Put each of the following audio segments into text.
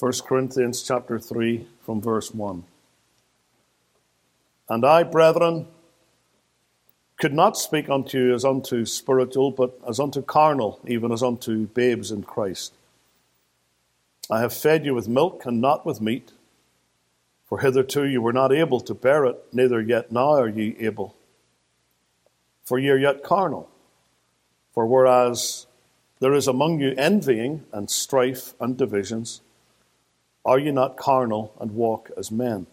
1 Corinthians chapter 3 from verse 1. And I, brethren, could not speak unto you as unto spiritual, but as unto carnal, even as unto babes in Christ. I have fed you with milk and not with meat, for hitherto you were not able to bear it, neither yet now are ye able. For ye are yet carnal. For whereas there is among you envying and strife and divisions, are ye not carnal and walk as men?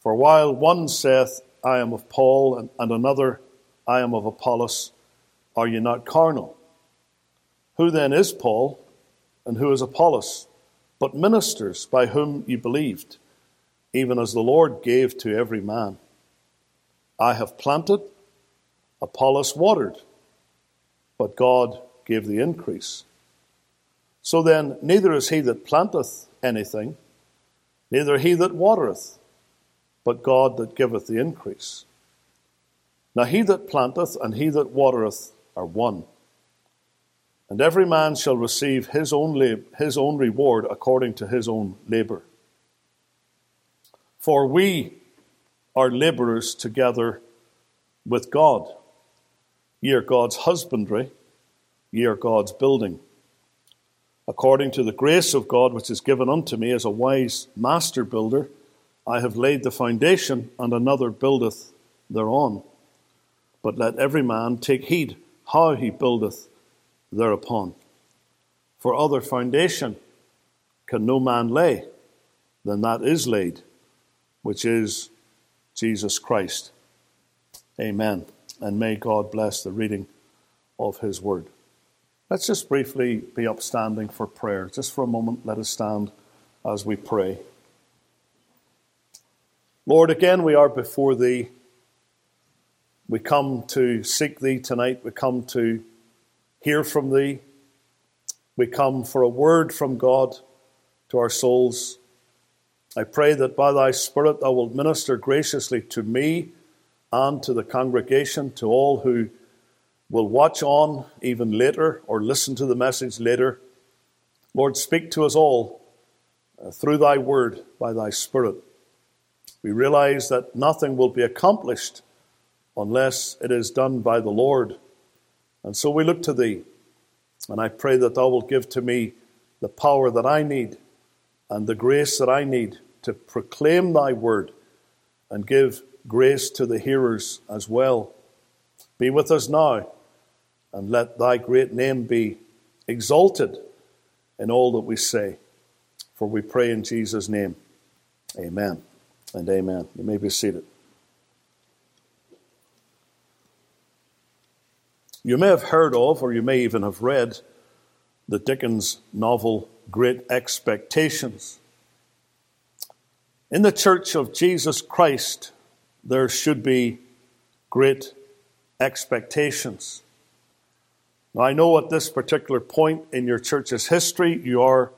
For while one saith, I am of Paul, and, another, I am of Apollos, are ye not carnal? Who then is Paul, and who is Apollos? But ministers by whom ye believed, even as the Lord gave to every man. I have planted, Apollos watered, but God gave the increase. So then, neither is he that planteth anything, neither he that watereth, but God that giveth the increase. Now he that planteth and he that watereth are one. And every man shall receive his own, lab- his own reward according to his own labour. For we are labourers together with God. Ye are God's husbandry, ye are God's building. According to the grace of God which is given unto me as a wise master builder, I have laid the foundation, and another buildeth thereon. But let every man take heed how he buildeth thereupon. For other foundation can no man lay than that is laid, which is Jesus Christ. Amen. And may God bless the reading of his word. Let's just briefly be upstanding for prayer. Just for a moment, let us stand as we pray. Lord, again we are before Thee. We come to seek Thee tonight. We come to hear from Thee. We come for a word from God to our souls. I pray that by Thy Spirit Thou wilt minister graciously to me and to the congregation, to all who will watch on even later or listen to the message later. Lord, speak to us all uh, through Thy word by Thy Spirit. We realize that nothing will be accomplished unless it is done by the Lord. And so we look to Thee, and I pray that Thou wilt give to me the power that I need and the grace that I need to proclaim Thy word and give grace to the hearers as well. Be with us now, and let Thy great name be exalted in all that we say. For we pray in Jesus' name. Amen and amen. You may be seated. You may have heard of, or you may even have read, the Dickens novel Great Expectations. In the Church of Jesus Christ, there should be great expectations. Now, I know at this particular point in your church's history, you are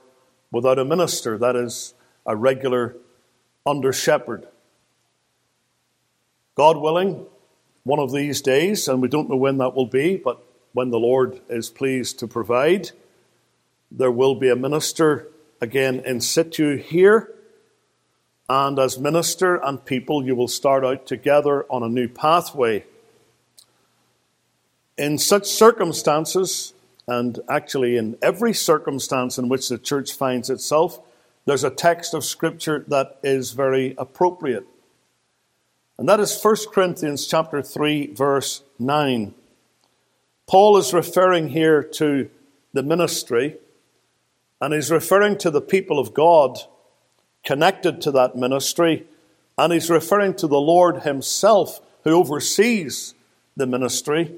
without a minister, that is, a regular under shepherd. God willing, one of these days, and we don't know when that will be, but when the Lord is pleased to provide, there will be a minister again in situ here. And as minister and people, you will start out together on a new pathway. In such circumstances, and actually in every circumstance in which the church finds itself, there's a text of Scripture that is very appropriate. And that is 1 Corinthians chapter 3, verse 9. Paul is referring here to the ministry, and he's referring to the people of God connected to that ministry, and he's referring to the Lord himself who oversees the ministry.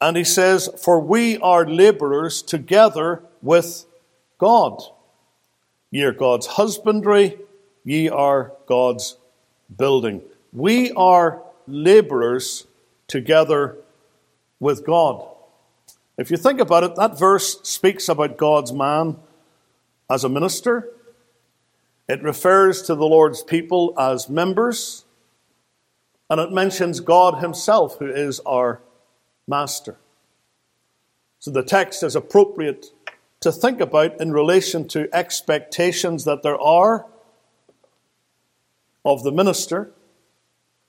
And he says, For we are laborers together with God. Ye are God's husbandry, ye are God's building. We are laborers together with God. If you think about it, that verse speaks about God's man as a minister. It refers to the Lord's people as members. And it mentions God Himself, who is our master. So the text is appropriate to think about in relation to expectations that there are of the minister,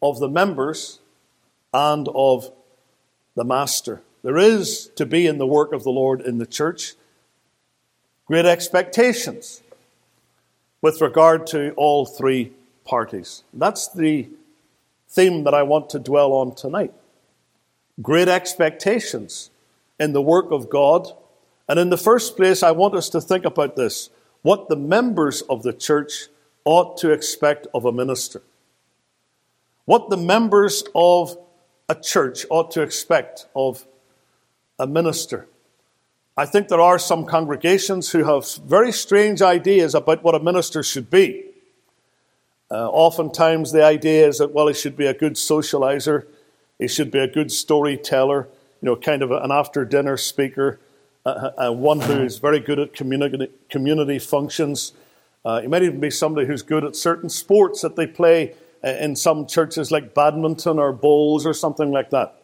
of the members, and of the master. There is to be in the work of the Lord in the church great expectations with regard to all three parties. That's the theme that I want to dwell on tonight. Great expectations in the work of God. And in the first place, I want us to think about this what the members of the church ought to expect of a minister. What the members of a church ought to expect of a minister. I think there are some congregations who have very strange ideas about what a minister should be. Uh, oftentimes, the idea is that, well, he should be a good socializer, he should be a good storyteller, you know, kind of an after dinner speaker, uh, uh, one who is very good at community, community functions. Uh, he might even be somebody who's good at certain sports that they play uh, in some churches, like badminton or bowls or something like that.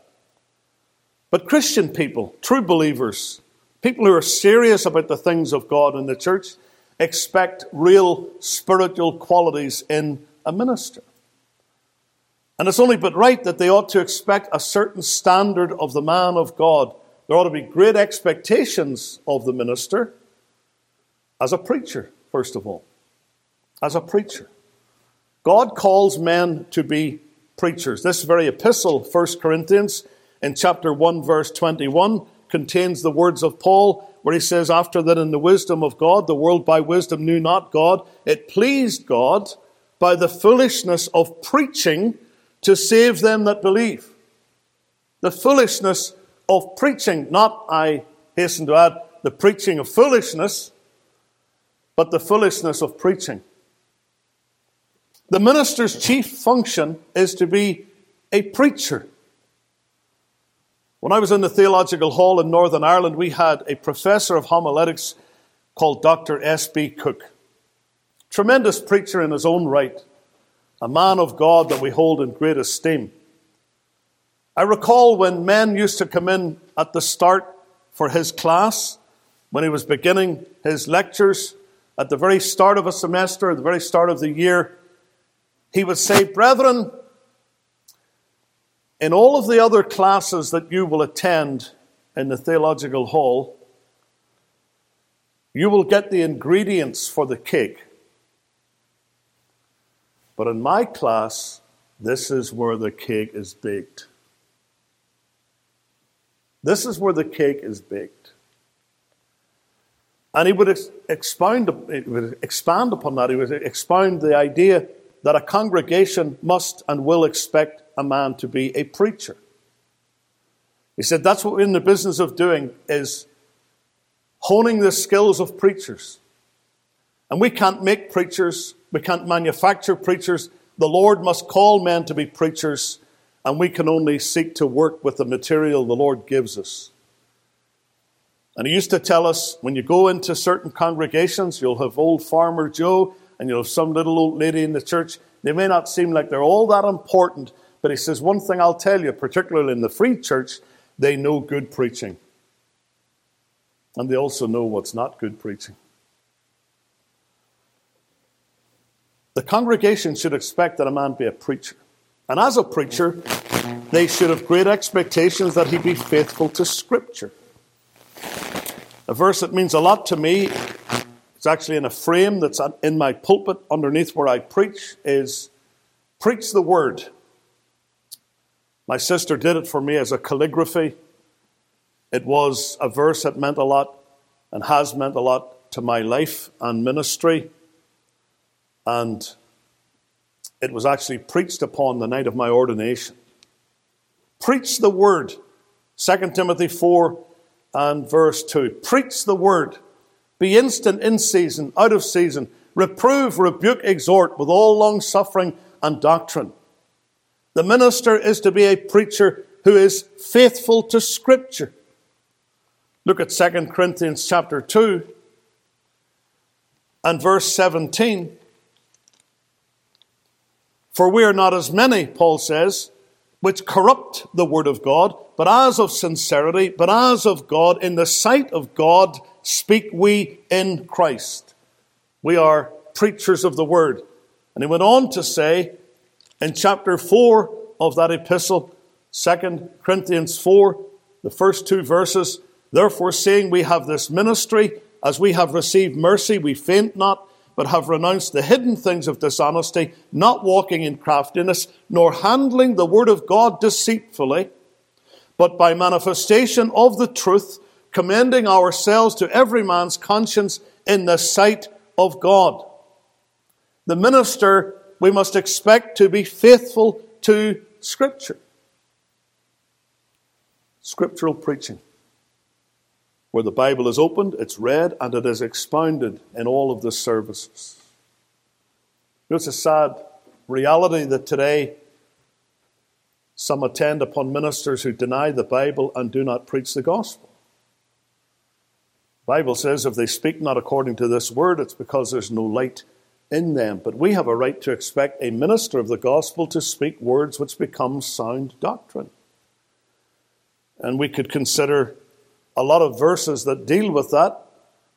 But Christian people, true believers, People who are serious about the things of God in the church expect real spiritual qualities in a minister. And it's only but right that they ought to expect a certain standard of the man of God. There ought to be great expectations of the minister as a preacher, first of all. As a preacher. God calls men to be preachers. This very epistle, 1 Corinthians, in chapter 1, verse 21, contains the words of Paul, where he says, After that, in the wisdom of God, the world by wisdom knew not God. It pleased God by the foolishness of preaching to save them that believe. The foolishness of preaching, not, I hasten to add, the preaching of foolishness, but the foolishness of preaching. The minister's chief function is to be a preacher. When I was in the Theological Hall in Northern Ireland, we had a professor of homiletics called Dr. S.B. Cook. Tremendous preacher in his own right, a man of God that we hold in great esteem. I recall when men used to come in at the start for his class, when he was beginning his lectures, at the very start of a semester, at the very start of the year, he would say, Brethren, in all of the other classes that you will attend in the theological hall, you will get the ingredients for the cake. But in my class, this is where the cake is baked. This is where the cake is baked. And he would expound, he would expand upon that. He would expound the idea that a congregation must and will expect a man to be a preacher. He said that's what we're in the business of doing is honing the skills of preachers. And we can't make preachers, we can't manufacture preachers. The Lord must call men to be preachers, and we can only seek to work with the material the Lord gives us. And he used to tell us when you go into certain congregations, you'll have old Farmer Joe and you'll have some little old lady in the church. They may not seem like they're all that important, but he says, one thing I'll tell you, particularly in the free church, they know good preaching. And they also know what's not good preaching. The congregation should expect that a man be a preacher. And as a preacher, they should have great expectations that he be faithful to Scripture. A verse that means a lot to me, it's actually in a frame that's in my pulpit underneath where I preach, is preach the word. My sister did it for me as a calligraphy. It was a verse that meant a lot and has meant a lot to my life and ministry. And it was actually preached upon the night of my ordination. Preach the word. 2 Timothy 4 and verse 2. Preach the word. Be instant in season, out of season. Reprove, rebuke, exhort with all long suffering and doctrine. The minister is to be a preacher who is faithful to Scripture. Look at 2 Corinthians chapter 2 and verse 17. For we are not as many, Paul says, which corrupt the word of God, but as of sincerity, but as of God, in the sight of God, speak we in Christ. We are preachers of the word. And he went on to say in chapter 4 of that epistle, 2 Corinthians 4, the first two verses, therefore, seeing we have this ministry, as we have received mercy, we faint not, but have renounced the hidden things of dishonesty, not walking in craftiness, nor handling the word of God deceitfully, but by manifestation of the truth, commending ourselves to every man's conscience in the sight of God. The minister we must expect to be faithful to Scripture. Scriptural preaching. Where the Bible is opened, it's read, and it is expounded in all of the services. You know, it's a sad reality that today some attend upon ministers who deny the Bible and do not preach the gospel. The Bible says if they speak not according to this word, it's because there's no light in them. But we have a right to expect a minister of the gospel to speak words which become sound doctrine. And we could consider a lot of verses that deal with that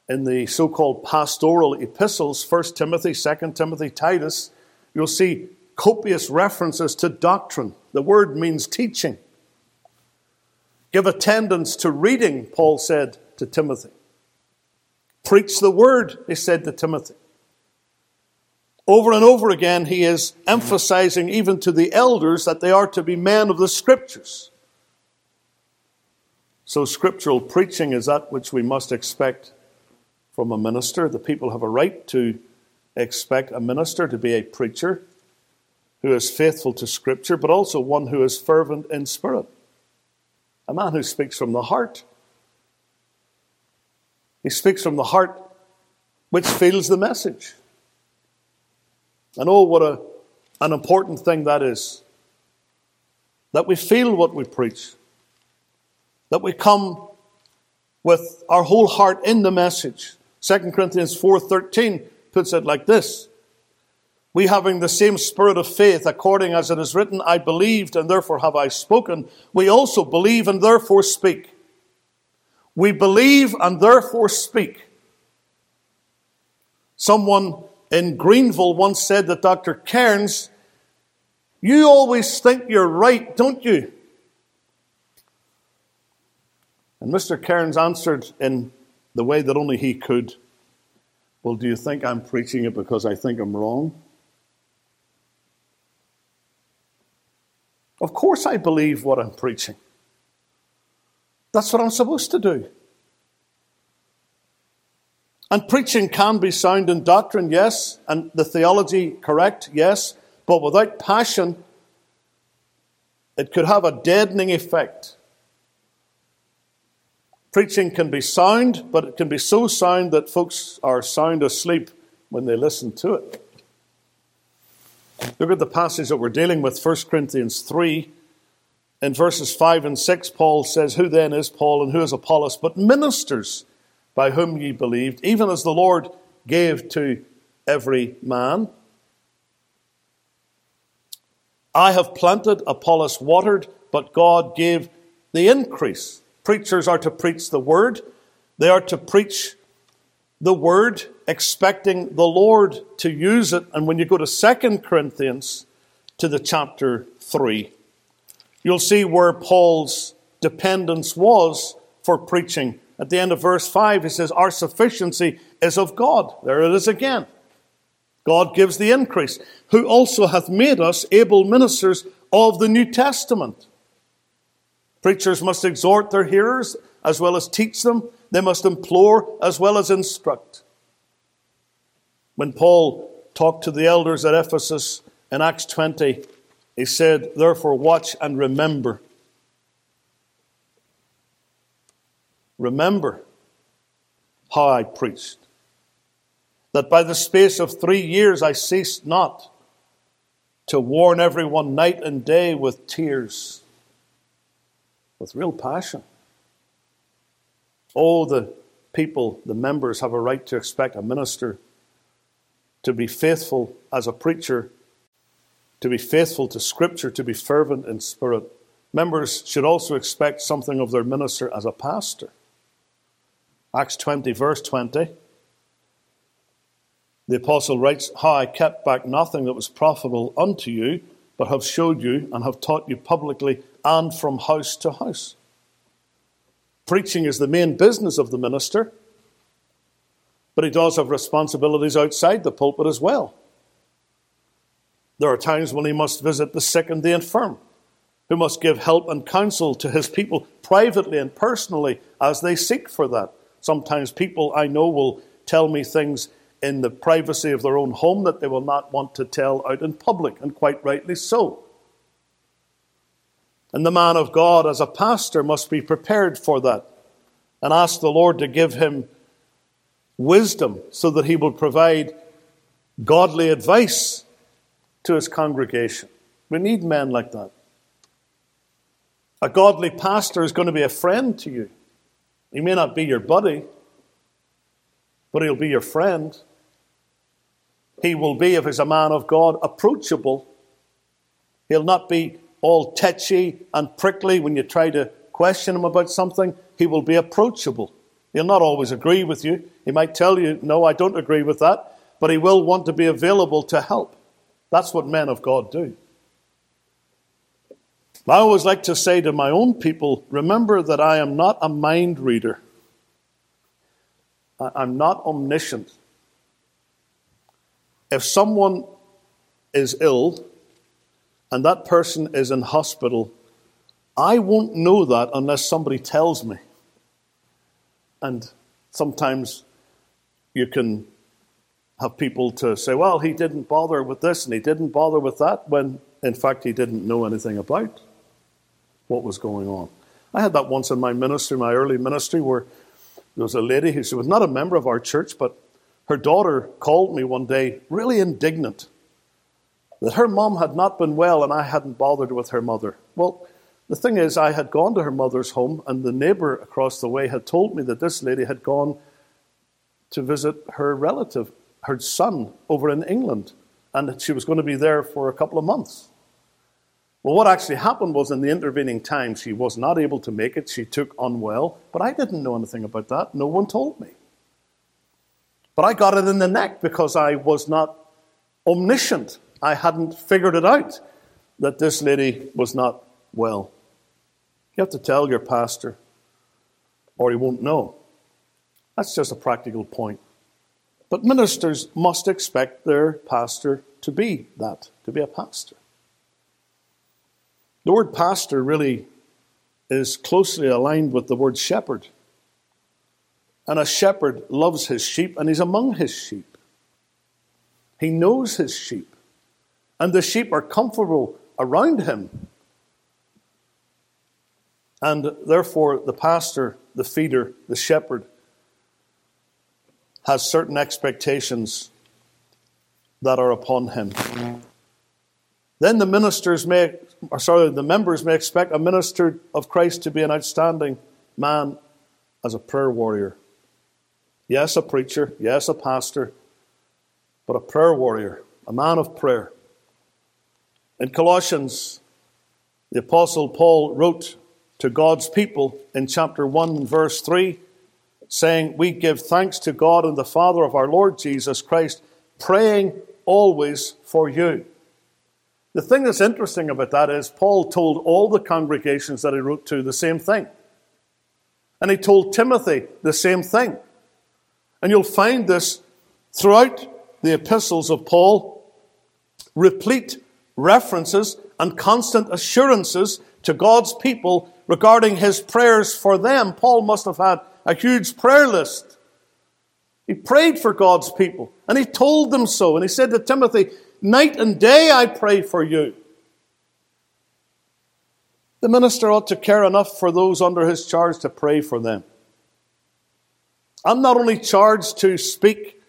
in the so called pastoral epistles 1 Timothy, 2 Timothy, Titus. You'll see copious references to doctrine. The word means teaching. Give attendance to reading, Paul said to Timothy. Preach the word, he said to Timothy. Over and over again, he is emphasizing, even to the elders, that they are to be men of the scriptures. So, scriptural preaching is that which we must expect from a minister. The people have a right to expect a minister to be a preacher who is faithful to Scripture, but also one who is fervent in spirit. A man who speaks from the heart. He speaks from the heart which feels the message. And oh, what a, an important thing that is. That we feel what we preach. That we come with our whole heart in the message. 2 Corinthians 4.13 puts it like this. We having the same spirit of faith, according as it is written, I believed and therefore have I spoken. We also believe and therefore speak. We believe and therefore speak. Someone in Greenville once said that Dr. Cairns, you always think you're right, don't you? And Mr. Cairns answered in the way that only he could Well, do you think I'm preaching it because I think I'm wrong? Of course, I believe what I'm preaching. That's what I'm supposed to do. And preaching can be sound in doctrine, yes, and the theology correct, yes, but without passion, it could have a deadening effect. Preaching can be sound, but it can be so sound that folks are sound asleep when they listen to it. Look at the passage that we're dealing with, 1 Corinthians 3. In verses 5 and 6, Paul says, Who then is Paul and who is Apollos, but ministers by whom ye believed, even as the Lord gave to every man. I have planted, Apollos watered, but God gave the increase. Preachers are to preach the word, they are to preach the word, expecting the Lord to use it. And when you go to Second Corinthians, to the chapter 3, you'll see where Paul's dependence was for preaching at the end of verse 5, he says, Our sufficiency is of God. There it is again. God gives the increase, who also hath made us able ministers of the New Testament. Preachers must exhort their hearers as well as teach them, they must implore as well as instruct. When Paul talked to the elders at Ephesus in Acts 20, he said, Therefore, watch and remember. Remember how I preached, that by the space of three years I ceased not to warn everyone night and day with tears, with real passion. Oh, the people, the members, have a right to expect a minister to be faithful as a preacher, to be faithful to Scripture, to be fervent in spirit. Members should also expect something of their minister as a pastor. Acts 20, verse 20. The apostle writes, How I kept back nothing that was profitable unto you, but have showed you and have taught you publicly and from house to house. Preaching is the main business of the minister, but he does have responsibilities outside the pulpit as well. There are times when he must visit the sick and the infirm, who must give help and counsel to his people privately and personally as they seek for that. Sometimes people I know will tell me things in the privacy of their own home that they will not want to tell out in public, and quite rightly so. And the man of God, as a pastor, must be prepared for that and ask the Lord to give him wisdom so that he will provide godly advice to his congregation. We need men like that. A godly pastor is going to be a friend to you. He may not be your buddy, but he'll be your friend. He will be, if he's a man of God, approachable. He'll not be all tetchy and prickly when you try to question him about something. He will be approachable. He'll not always agree with you. He might tell you, No, I don't agree with that, but he will want to be available to help. That's what men of God do. I always like to say to my own people remember that I am not a mind reader, I'm not omniscient. If someone is ill and that person is in hospital, I won't know that unless somebody tells me. And sometimes you can have people to say, well, he didn't bother with this and he didn't bother with that, when in fact he didn't know anything about what was going on. I had that once in my ministry, my early ministry, where there was a lady who she was not a member of our church, but her daughter called me one day, really indignant, that her mom had not been well and I hadn't bothered with her mother. Well, the thing is, I had gone to her mother's home, and the neighbor across the way had told me that this lady had gone to visit her relative, her son, over in England, and that she was going to be there for a couple of months. Well, what actually happened was in the intervening time, she was not able to make it. She took unwell, but I didn't know anything about that. No one told me. But I got it in the neck because I was not omniscient. I hadn't figured it out that this lady was not well. You have to tell your pastor, or he won't know. That's just a practical point. But ministers must expect their pastor to be that, to be a pastor. The word pastor really is closely aligned with the word shepherd. And a shepherd loves his sheep and he's among his sheep. He knows his sheep. And the sheep are comfortable around him. And therefore, the pastor, the feeder, the shepherd has certain expectations that are upon him. Then the ministers may, or sorry, the members may expect a minister of Christ to be an outstanding man as a prayer warrior. Yes, a preacher. Yes, a pastor. But a prayer warrior, a man of prayer. In Colossians, the Apostle Paul wrote to God's people in chapter 1, verse 3, saying, We give thanks to God and the Father of our Lord Jesus Christ, praying always for you. The thing that's interesting about that is Paul told all the congregations that he wrote to the same thing. And he told Timothy the same thing. And you'll find this throughout the epistles of Paul, replete references and constant assurances to God's people regarding his prayers for them. Paul must have had a huge prayer list. He prayed for God's people and he told them so. And he said to Timothy, Night and day I pray for you. The minister ought to care enough for those under his charge to pray for them. I'm not only charged to speak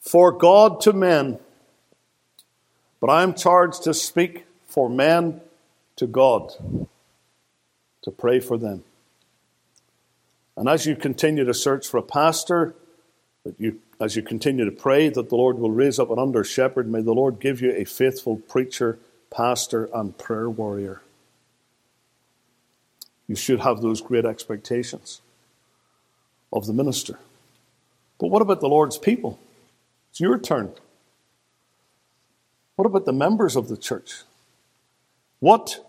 for God to men, but I am charged to speak for men to God, to pray for them. And as you continue to search for a pastor, that you, as you continue to pray that the Lord will raise up an under shepherd, may the Lord give you a faithful preacher, pastor, and prayer warrior. You should have those great expectations. of the minister. But what about the Lord's people? It's your turn. What about the members of the church? What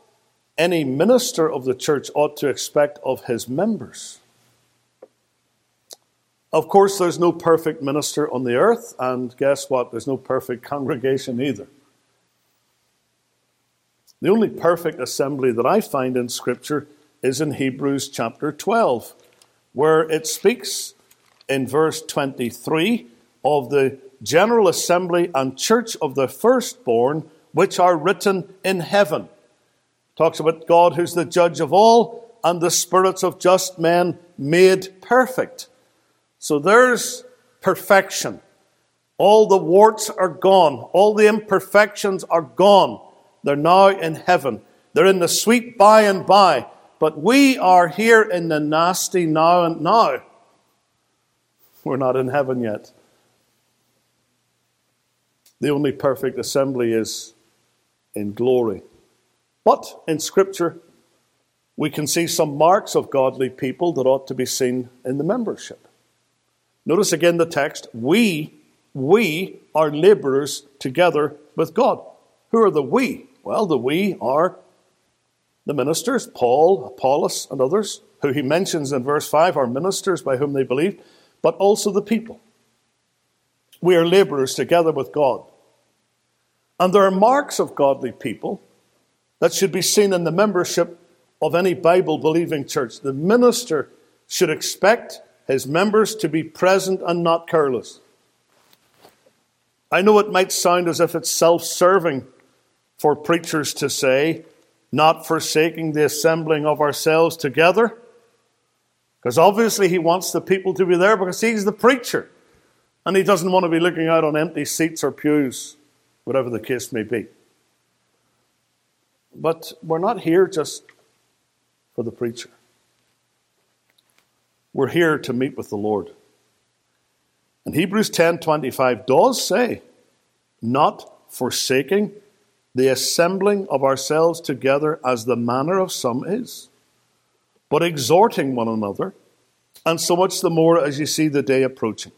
any minister of the church ought to expect of his members? Of course, there's no perfect minister on the earth, and guess what? There's no perfect congregation either. The only perfect assembly that I find in Scripture is in Hebrews chapter 12, where it speaks in verse 23 of the general assembly and church of the firstborn, which are written in heaven. Talks about God who's the judge of all and the spirits of just men made perfect. So there's perfection. All the warts are gone. All the imperfections are gone. They're now in heaven. They're in the sweet by and by. But we are here in the nasty now and now. We're not in heaven yet. The only perfect assembly is in glory. But in Scripture, we can see some marks of godly people that ought to be seen in the membership. Notice again the text we, we are laborers together with God. Who are the we? Well, the we are the ministers, Paul, Apollos, and others, who he mentions in verse 5 are ministers by whom they believed, but also the people. We are laborers together with God. And there are marks of godly people that should be seen in the membership of any Bible believing church. The minister should expect his members to be present and not careless. I know it might sound as if it's self serving for preachers to say, not forsaking the assembling of ourselves together. Because obviously he wants the people to be there because he's the preacher. And he doesn't want to be looking out on empty seats or pews, whatever the case may be. But we're not here just for the preacher. We're here to meet with the Lord. And Hebrews 10:25 does say, not forsaking the assembling of ourselves together as the manner of some is, but exhorting one another, and so much the more as you see the day approaching.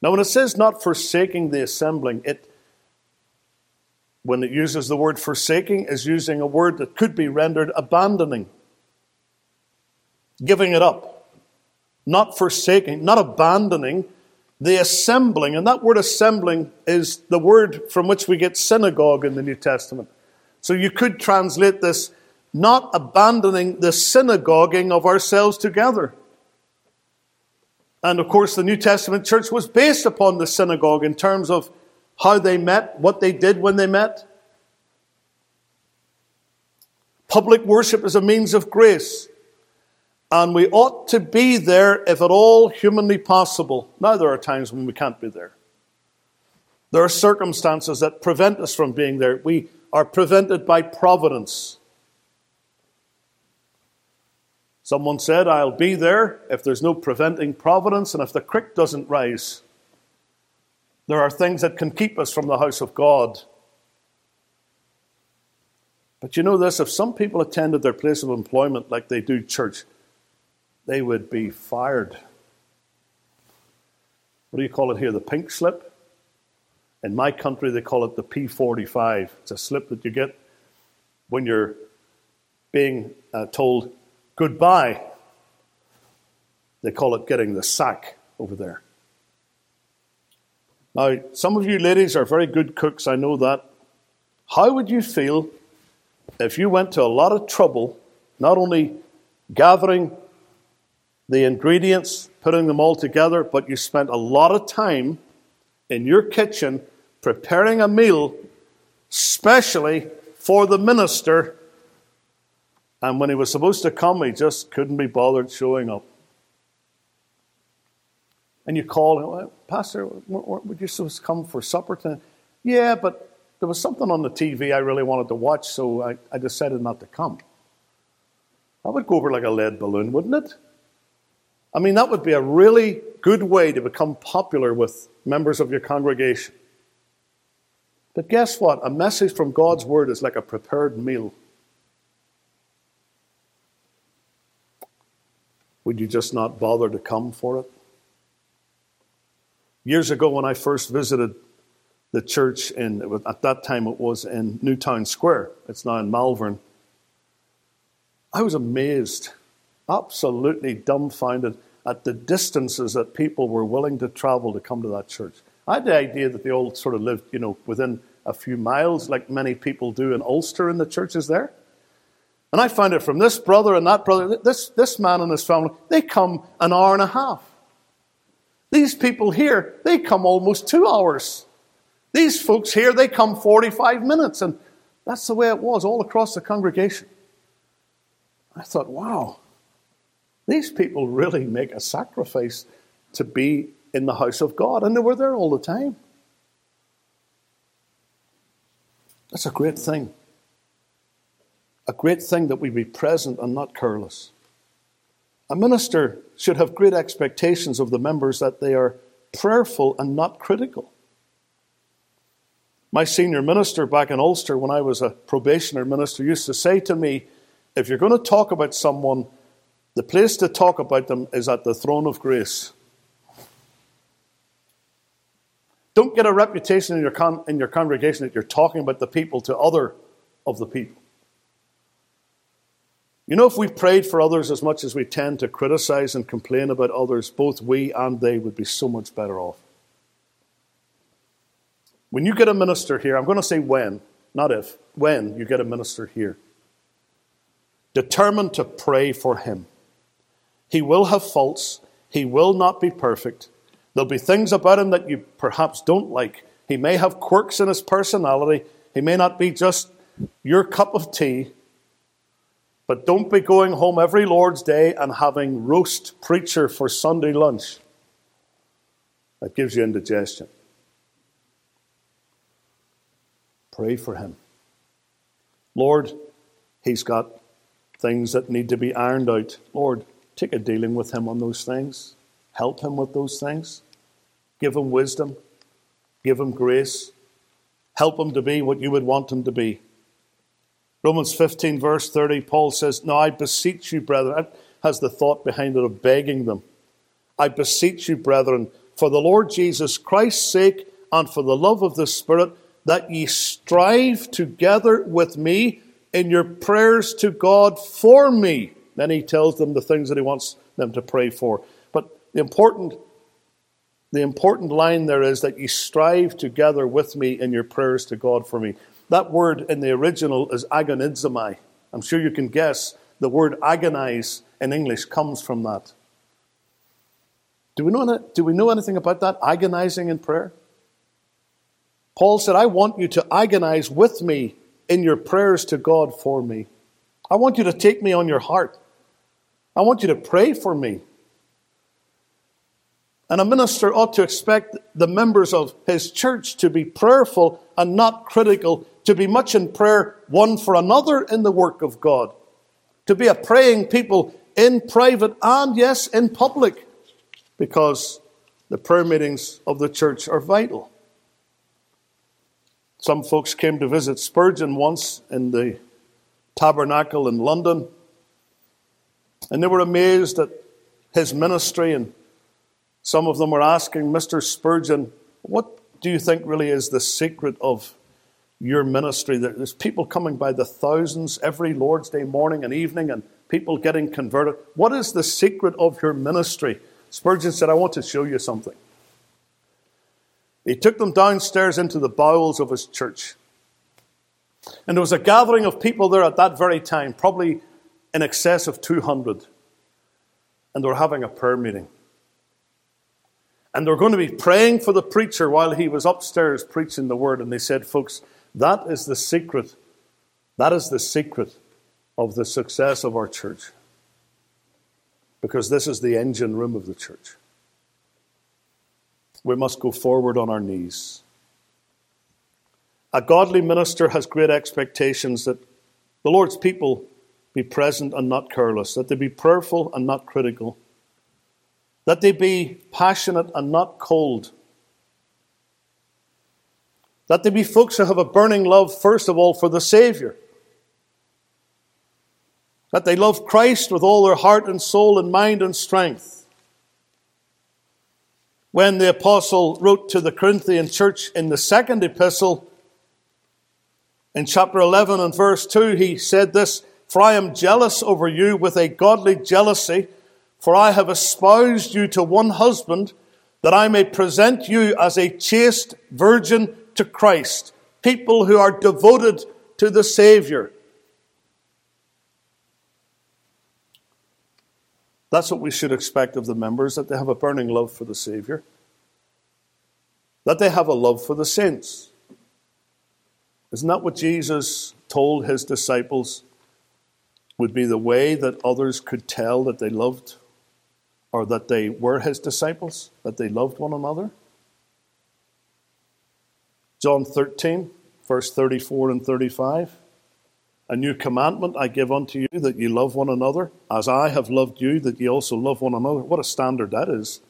Now, when it says not forsaking the assembling, it when it uses the word forsaking, is using a word that could be rendered abandoning, giving it up, not forsaking, not abandoning, the assembling, and that word assembling is the word from which we get synagogue in the New Testament. So you could translate this not abandoning the synagoguing of ourselves together. And of course, the New Testament church was based upon the synagogue in terms of how they met, what they did when they met. Public worship is a means of grace and we ought to be there if at all humanly possible. Now, there are times when we can't be there. There are circumstances that prevent us from being there. We are prevented by providence. Someone said, I'll be there if there's no preventing providence and if the creek doesn't rise. There are things that can keep us from the house of God. But you know this if some people attended their place of employment like they do church, they would be fired. What do you call it here? The pink slip? In my country, they call it the P45. It's a slip that you get when you're being uh, told goodbye. They call it getting the sack over there. Now, some of you ladies are very good cooks, I know that. How would you feel if you went to a lot of trouble, not only gathering the ingredients, putting them all together, but you spent a lot of time in your kitchen preparing a meal specially for the minister. And when he was supposed to come, he just couldn't be bothered showing up. And you call him, Pastor, would you to come for supper tonight? Yeah, but there was something on the TV I really wanted to watch, so I, I decided not to come. That would go over like a lead balloon, wouldn't it? I mean, that would be a really good way to become popular with members of your congregation. But guess what? A message from God's Word is like a prepared meal. Would you just not bother to come for it? Years ago, when I first visited the church in, at that time it was in Newtown Square, it's now in Malvern, I was amazed, absolutely dumbfounded at the distances that people were willing to travel to come to that church. I had the idea that they all sort of lived, you know, within a few miles, like many people do in Ulster in the churches there. And I find it from this brother and that brother, this, this man and his family, they come an hour and a half. These people here, they come almost two hours. These folks here, they come 45 minutes. And that's the way it was all across the congregation. I thought, wow, these people really make a sacrifice to be in the house of God. And they were there all the time. That's a great thing. A great thing that we be present and not careless. A minister should have great expectations of the members that they are prayerful and not critical. My senior minister back in Ulster, when I was a probationer minister, used to say to me, If you're going to talk about someone, the place to talk about them is at the throne of grace. Don't get a reputation in your, con- in your congregation that you're talking about the people to other of the people. You know, if we prayed for others as much as we tend to criticize and complain about others, both we and they would be so much better off. When you get a minister here, I'm going to say when, not if, when you get a minister here, determined to pray for him. He will have faults, he will not be perfect. There'll be things about him that you perhaps don't like. He may have quirks in his personality, he may not be just your cup of tea. But don't be going home every Lord's Day and having roast preacher for Sunday lunch. That gives you indigestion. Pray for him. Lord, he's got things that need to be ironed out. Lord, take a dealing with him on those things. Help him with those things. Give him wisdom. Give him grace. Help him to be what you would want him to be. Romans 15, verse 30, Paul says, Now I beseech you, brethren, has the thought behind it of begging them. I beseech you, brethren, for the Lord Jesus Christ's sake and for the love of the Spirit, that ye strive together with me in your prayers to God for me. Then he tells them the things that he wants them to pray for. But the important, the important line there is that ye strive together with me in your prayers to God for me. That word in the original is agonizomai. I'm sure you can guess the word agonize in English comes from that. Do we know, do we know anything about that? Agonizing in prayer? Paul said, I want you to agonize with me in your prayers to God for me. I want you to take me on your heart. I want you to pray for me. And a minister ought to expect the members of his church to be prayerful and not critical, to be much in prayer one for another in the work of God, to be a praying people in private and, yes, in public, because the prayer meetings of the church are vital. Some folks came to visit Spurgeon once in the tabernacle in London, and they were amazed at his ministry and some of them were asking Mr. Spurgeon, what do you think really is the secret of your ministry? There's people coming by the thousands every Lord's Day morning and evening and people getting converted. What is the secret of your ministry? Spurgeon said, I want to show you something. He took them downstairs into the bowels of his church. And there was a gathering of people there at that very time, probably in excess of 200. And they were having a prayer meeting. And they were going to be praying for the preacher while he was upstairs preaching the word. And they said, folks, that is the secret. That is the secret of the success of our church. Because this is the engine room of the church. We must go forward on our knees. A godly minister has great expectations that the Lord's people be present and not careless, that they be prayerful and not critical that they be passionate and not cold. That they be folks who have a burning love, first of all, for the Saviour. that they love Christ with all their heart and soul and mind and strength. When the apostle wrote to the Corinthian church in the second epistle, in chapter 11 and verse 2, he said this For I am jealous over you with a godly jealousy, for I have espoused you to one husband, that I may present you as a chaste virgin to Christ, people who are devoted to the Savior. That's what we should expect of the members that they have a burning love for the Savior, that they have a love for the saints. Isn't that what Jesus told his disciples would be the way that others could tell that they loved or that they were his disciples, that they loved one another? John 13, verse 34 and 35. A new commandment I give unto you that ye love one another, as I have loved you, that ye also love one another. What a standard that is.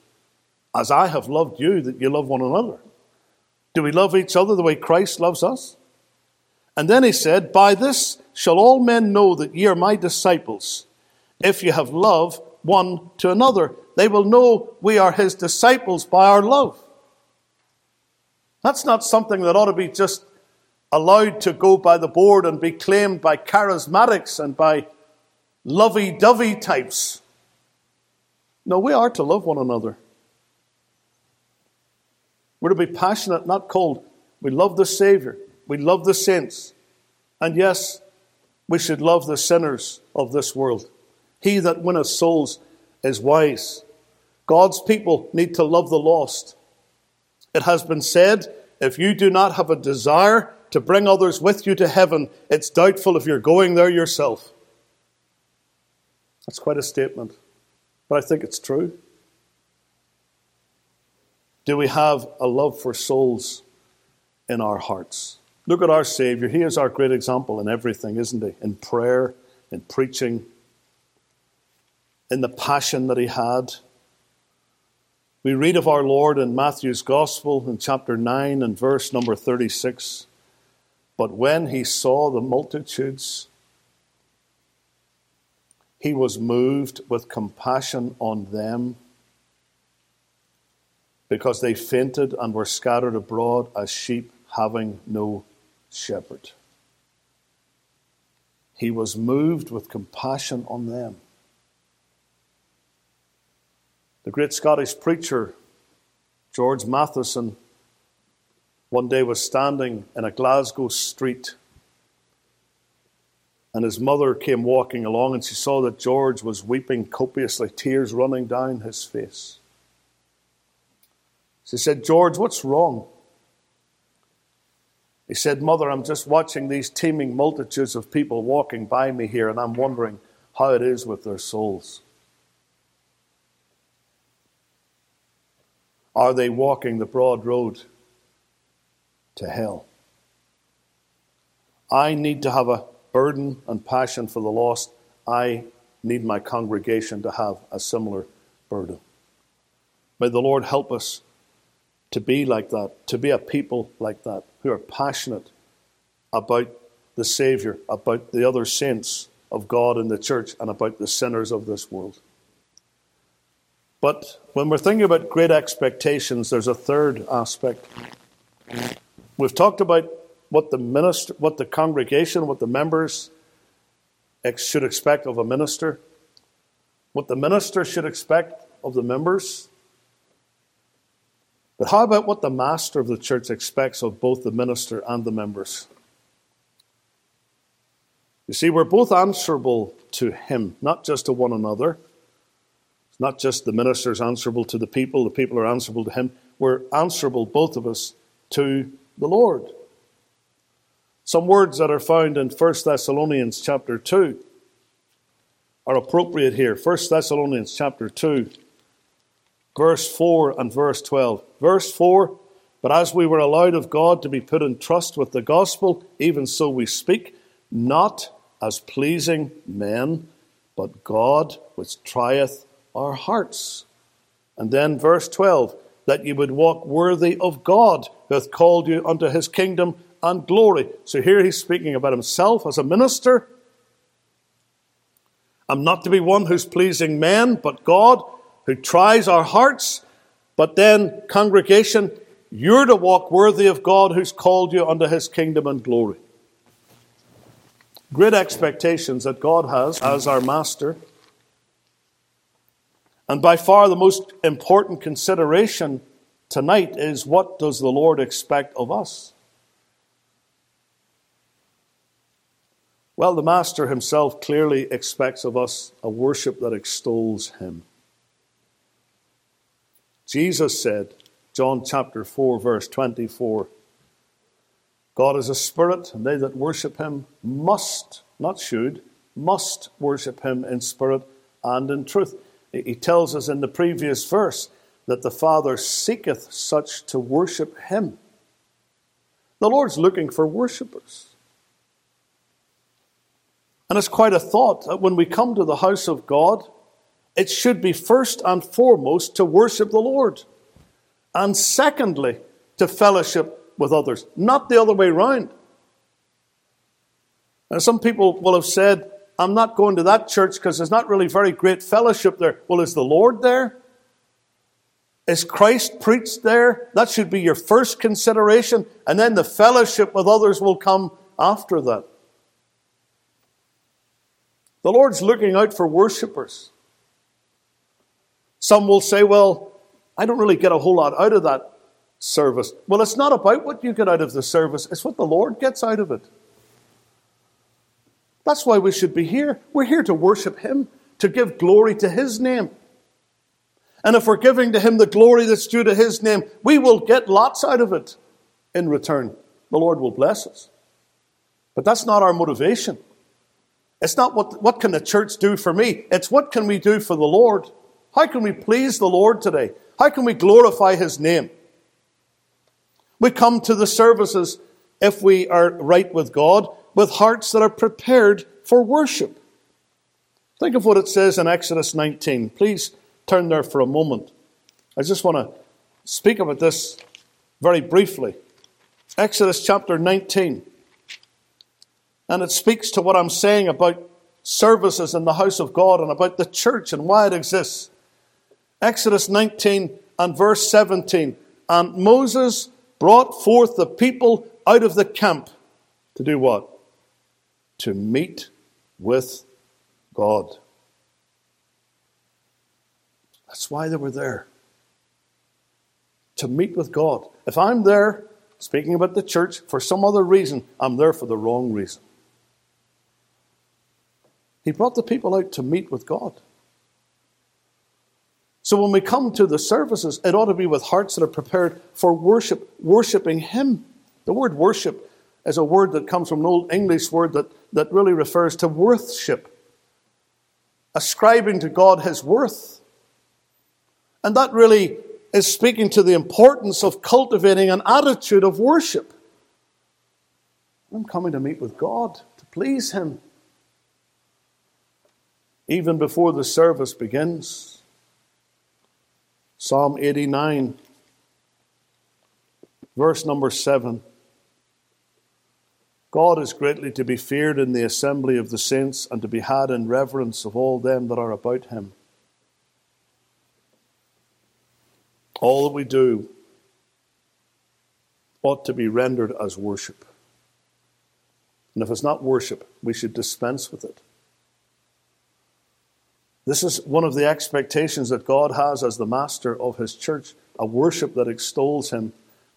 As I have loved you, that ye love one another. Do we love each other the way Christ loves us? And then he said, By this shall all men know that ye are my disciples, if ye have love one to another. They will know we are his disciples by our love. That's not something that ought to be just allowed to go by the board and be claimed by charismatics and by lovey dovey types. No, we are to love one another. We're to be passionate, not cold. We love the Savior. We love the saints. And yes, we should love the sinners of this world. He that winneth souls is wise. God's people need to love the lost. It has been said if you do not have a desire to bring others with you to heaven, it's doubtful if you're going there yourself. That's quite a statement, but I think it's true. Do we have a love for souls in our hearts? Look at our Savior. He is our great example in everything, isn't he? In prayer, in preaching, in the passion that he had. We read of our Lord in Matthew's Gospel in chapter 9 and verse number 36. But when he saw the multitudes, he was moved with compassion on them because they fainted and were scattered abroad as sheep having no shepherd. He was moved with compassion on them. The great Scottish preacher, George Matheson, one day was standing in a Glasgow street and his mother came walking along and she saw that George was weeping copiously, tears running down his face. She said, George, what's wrong? He said, Mother, I'm just watching these teeming multitudes of people walking by me here, and I'm wondering how it is with their souls. Are they walking the broad road to hell? I need to have a burden and passion for the lost. I need my congregation to have a similar burden. May the Lord help us to be like that, to be a people like that, who are passionate about the Savior, about the other saints of God in the church, and about the sinners of this world. But when we're thinking about great expectations, there's a third aspect. We've talked about what the minister, what the congregation, what the members should expect of a minister, what the minister should expect of the members, but how about what the master of the church expects of both the minister and the members? You see, we're both answerable to him, not just to one another. It's not just the minister's answerable to the people, the people are answerable to him. We're answerable, both of us, to the Lord. Some words that are found in 1 Thessalonians chapter 2 are appropriate here. 1 Thessalonians chapter 2 verse 4 and verse 12. Verse 4 But as we were allowed of God to be put in trust with the gospel, even so we speak, not as pleasing men, but God which trieth our hearts. And then verse 12 That you would walk worthy of God, who hath called you unto his kingdom and glory. So here he's speaking about himself as a minister I'm not to be one who's pleasing men, but God, who tries our hearts. But then, congregation, you're to walk worthy of God who's called you unto his kingdom and glory. Great expectations that God has as our master. And by far the most important consideration tonight is what does the Lord expect of us? Well, the Master himself clearly expects of us a worship that extols him. Jesus said, John chapter 4, verse 24, God is a spirit, and they that worship him must, not should, must worship him in spirit and in truth. He tells us in the previous verse that the Father seeketh such to worship him. The Lord's looking for worshippers. And it's quite a thought that when we come to the house of God, it should be first and foremost to worship the Lord. And secondly, to fellowship with others, not the other way around. And some people will have said, I'm not going to that church because there's not really very great fellowship there. Well, is the Lord there? Is Christ preached there? That should be your first consideration, and then the fellowship with others will come after that. The Lord's looking out for worshippers. Some will say, Well, I don't really get a whole lot out of that service. Well, it's not about what you get out of the service, it's what the Lord gets out of it. That's why we should be here. We're here to worship Him, to give glory to His name. And if we're giving to Him the glory that's due to His name, we will get lots out of it in return. The Lord will bless us. But that's not our motivation. It's not what, what can the church do for me? It's what can we do for the Lord? How can we please the Lord today? How can we glorify His name? We come to the services, if we are right with God, with hearts that are prepared for worship. Think of what it says in Exodus 19. Please turn there for a moment. I just want to speak about this very briefly. Exodus chapter 19. And it speaks to what I'm saying about services in the house of God and about the church and why it exists. Exodus 19 and verse 17. And Moses brought forth the people out of the camp to do what? To meet with God. That's why they were there. To meet with God. If I'm there, speaking about the church, for some other reason, I'm there for the wrong reason. He brought the people out to meet with God. So when we come to the services, it ought to be with hearts that are prepared for worship, worshiping Him. The word worship is a word that comes from an old English word that, that really refers to worthship, ascribing to God His worth. And that really is speaking to the importance of cultivating an attitude of worship. I'm coming to meet with God, to please Him even before the service begins. Psalm 89, verse number 7. God is greatly to be feared in the assembly of the saints and to be had in reverence of all them that are about him. All that we do ought to be rendered as worship. And if it's not worship, we should dispense with it. This is one of the expectations that God has as the master of his church a worship that extols him,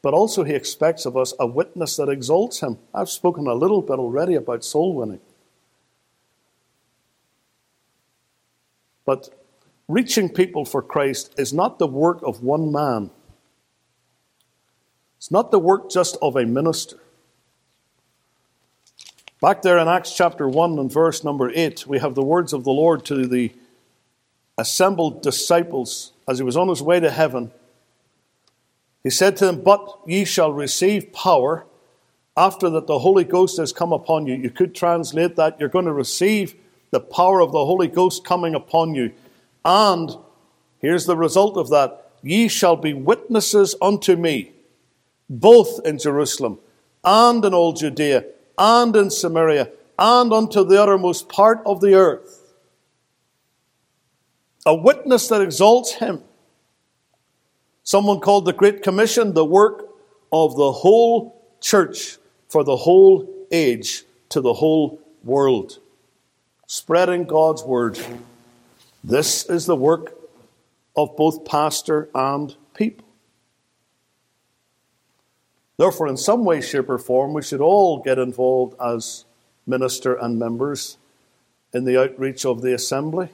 but also he expects of us a witness that exalts him. I've spoken a little bit already about soul winning. But reaching people for Christ is not the work of one man, it's not the work just of a minister. Back there in Acts chapter 1 and verse number 8, we have the words of the Lord to the assembled disciples as he was on his way to heaven. He said to them, But ye shall receive power after that the Holy Ghost has come upon you. You could translate that you're going to receive the power of the Holy Ghost coming upon you. And here's the result of that ye shall be witnesses unto me, both in Jerusalem and in all Judea and in Samaria and unto the uttermost part of the earth. a witness that exalts him. Someone called the Great Commission the work of the whole church for the whole age to the whole world. Spreading God's word. This is the work of both pastor and people. Therefore, in some way, shape, or form, we should all get involved as minister and members in the outreach of the assembly.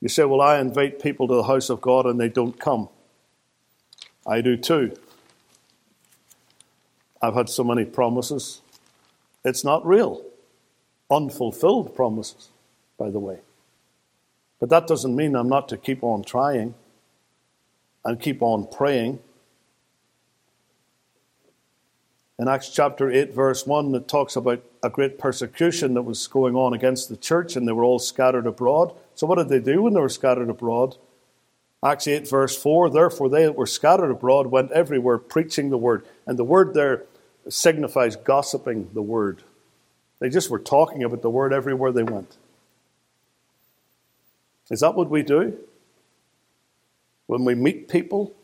You say, Well, I invite people to the house of God and they don't come. I do too. I've had so many promises. It's not real. Unfulfilled promises, by the way. But that doesn't mean I'm not to keep on trying and keep on praying in Acts chapter 8, verse 1, it talks about a great persecution that was going on against the church, and they were all scattered abroad. So, what did they do when they were scattered abroad? Acts 8, verse 4 Therefore, they that were scattered abroad went everywhere preaching the word. And the word there signifies gossiping the word. They just were talking about the word everywhere they went. Is that what we do? When we meet people,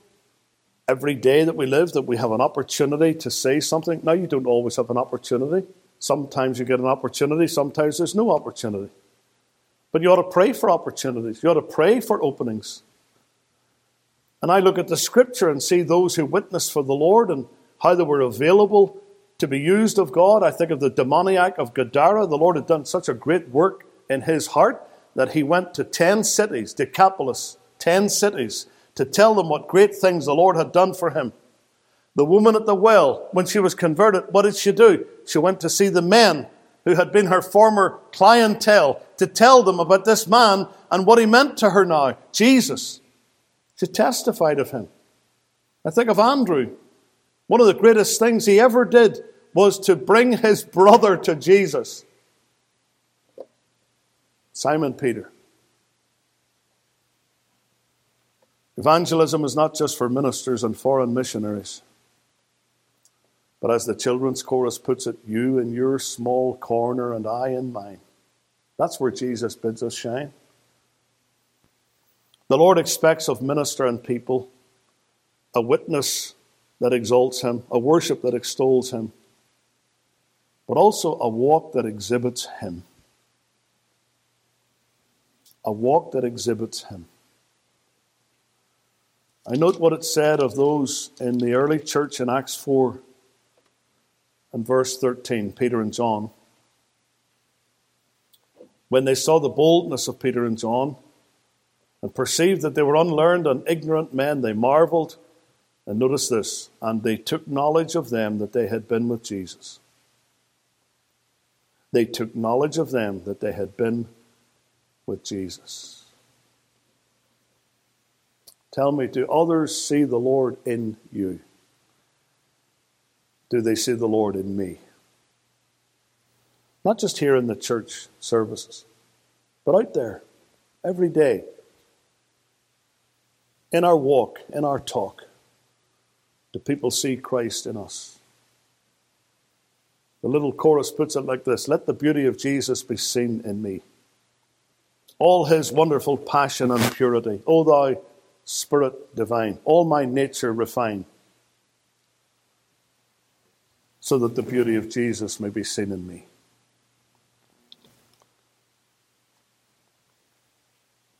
every day that we live that we have an opportunity to say something. Now, you don't always have an opportunity. Sometimes you get an opportunity, sometimes there's no opportunity. But you ought to pray for opportunities, you ought to pray for openings. And I look at the scripture and see those who witnessed for the Lord and how they were available to be used of God. I think of the demoniac of Gadara. The Lord had done such a great work in his heart that he went to 10 cities, Decapolis, 10 cities, to tell them what great things the Lord had done for him. The woman at the well, when she was converted, what did she do? She went to see the men who had been her former clientele to tell them about this man and what he meant to her now, Jesus. She testified of him. I think of Andrew. One of the greatest things he ever did was to bring his brother to Jesus. Simon Peter. Evangelism is not just for ministers and foreign missionaries. But as the children's chorus puts it, you in your small corner and I in mine. That's where Jesus bids us shine. The Lord expects of minister and people a witness that exalts him, a worship that extols him, but also a walk that exhibits him. A walk that exhibits him. I note what it said of those in the early church in Acts 4 and verse 13, Peter and John. When they saw the boldness of Peter and John and perceived that they were unlearned and ignorant men, they marveled. And notice this, and they took knowledge of them that they had been with Jesus. They took knowledge of them that they had been with Jesus. Tell me, do others see the Lord in you? Do they see the Lord in me? Not just here in the church services, but out there, every day, in our walk, in our talk. Do people see Christ in us? The little chorus puts it like this Let the beauty of Jesus be seen in me. All his wonderful passion and purity. O thou Spirit divine, all my nature refine, so that the beauty of Jesus may be seen in me.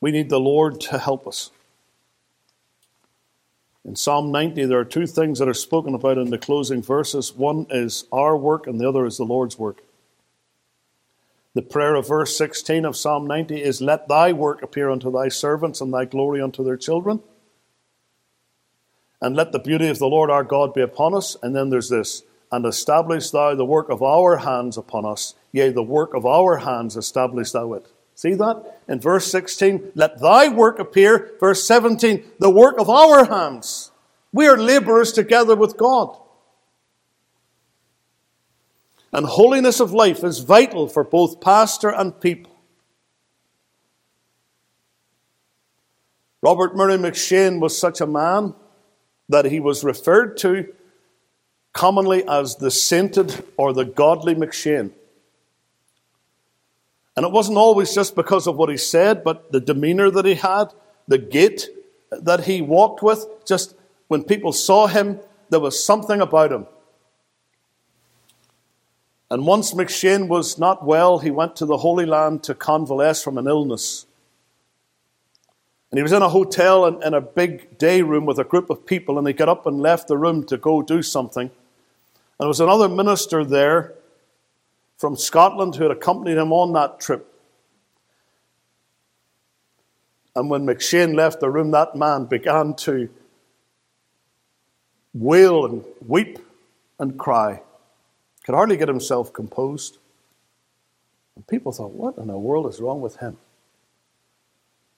We need the Lord to help us. In Psalm 90, there are two things that are spoken about in the closing verses. One is our work, and the other is the Lord's work. The prayer of verse 16 of Psalm 90 is Let thy work appear unto thy servants and thy glory unto their children. And let the beauty of the Lord our God be upon us. And then there's this And establish thou the work of our hands upon us. Yea, the work of our hands establish thou it. See that? In verse 16, let thy work appear. Verse 17, the work of our hands. We are laborers together with God. And holiness of life is vital for both pastor and people. Robert Murray M'Cheyne was such a man that he was referred to commonly as the sainted or the godly M'Cheyne. And it wasn't always just because of what he said, but the demeanor that he had, the gait that he walked with. Just when people saw him, there was something about him. And once M'Cheyne was not well, he went to the Holy Land to convalesce from an illness. And he was in a hotel in, in, a big day room with a group of people, and he got up and left the room to go do something. There was another minister there from Scotland who had accompanied him on that trip. And when M'Cheyne left the room, that man began to wail and weep and cry. Could hardly get himself composed. And people thought, what in the world is wrong with him?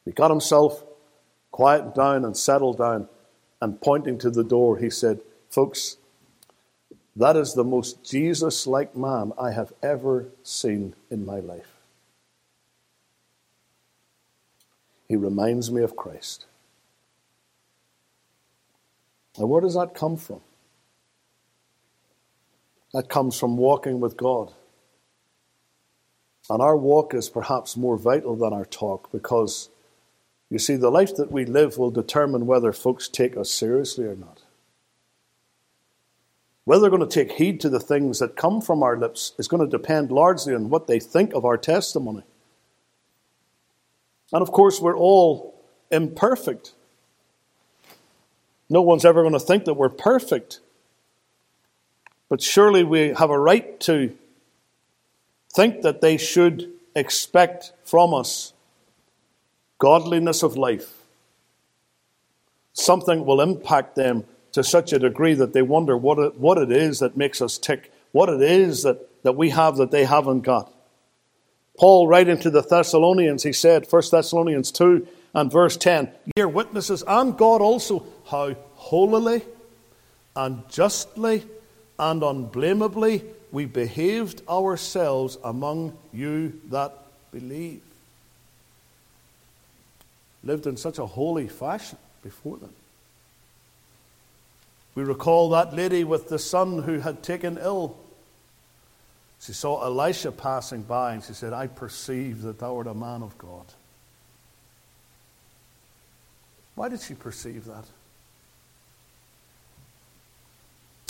He got himself quieted down and settled down, and pointing to the door, he said, Folks, that is the most Jesus like man I have ever seen in my life. He reminds me of Christ. Now, where does that come from? That comes from walking with God. And our walk is perhaps more vital than our talk because, you see, the life that we live will determine whether folks take us seriously or not. Whether they're going to take heed to the things that come from our lips is going to depend largely on what they think of our testimony. And of course, we're all imperfect. No one's ever going to think that we're perfect. But surely we have a right to think that they should expect from us godliness of life. Something will impact them to such a degree that they wonder what it, what it is that makes us tick, what it is that, that we have that they haven't got. Paul, writing to the Thessalonians, he said, 1 Thessalonians 2 and verse 10, Ye are witnesses, and God also, how holily and justly and unblameably we behaved ourselves among you that believe. Lived in such a holy fashion before them. We recall that lady with the son who had taken ill. She saw Elisha passing by and she said, I perceive that thou art a man of God. Why did she perceive that?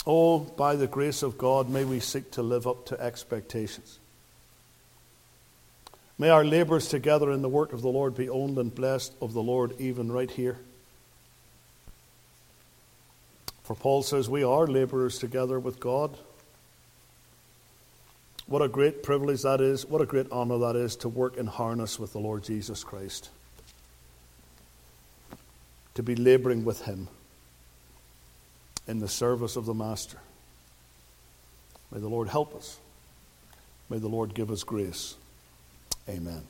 Oh, by the grace of God, may we seek to live up to expectations. May our labors together in the work of the Lord be owned and blessed of the Lord, even right here. For Paul says we are laborers together with God. What a great privilege that is. What a great honor that is to work in harness with the Lord Jesus Christ. To be laboring with Him in the service of the Master. May the Lord help us. May the Lord give us grace. Amen.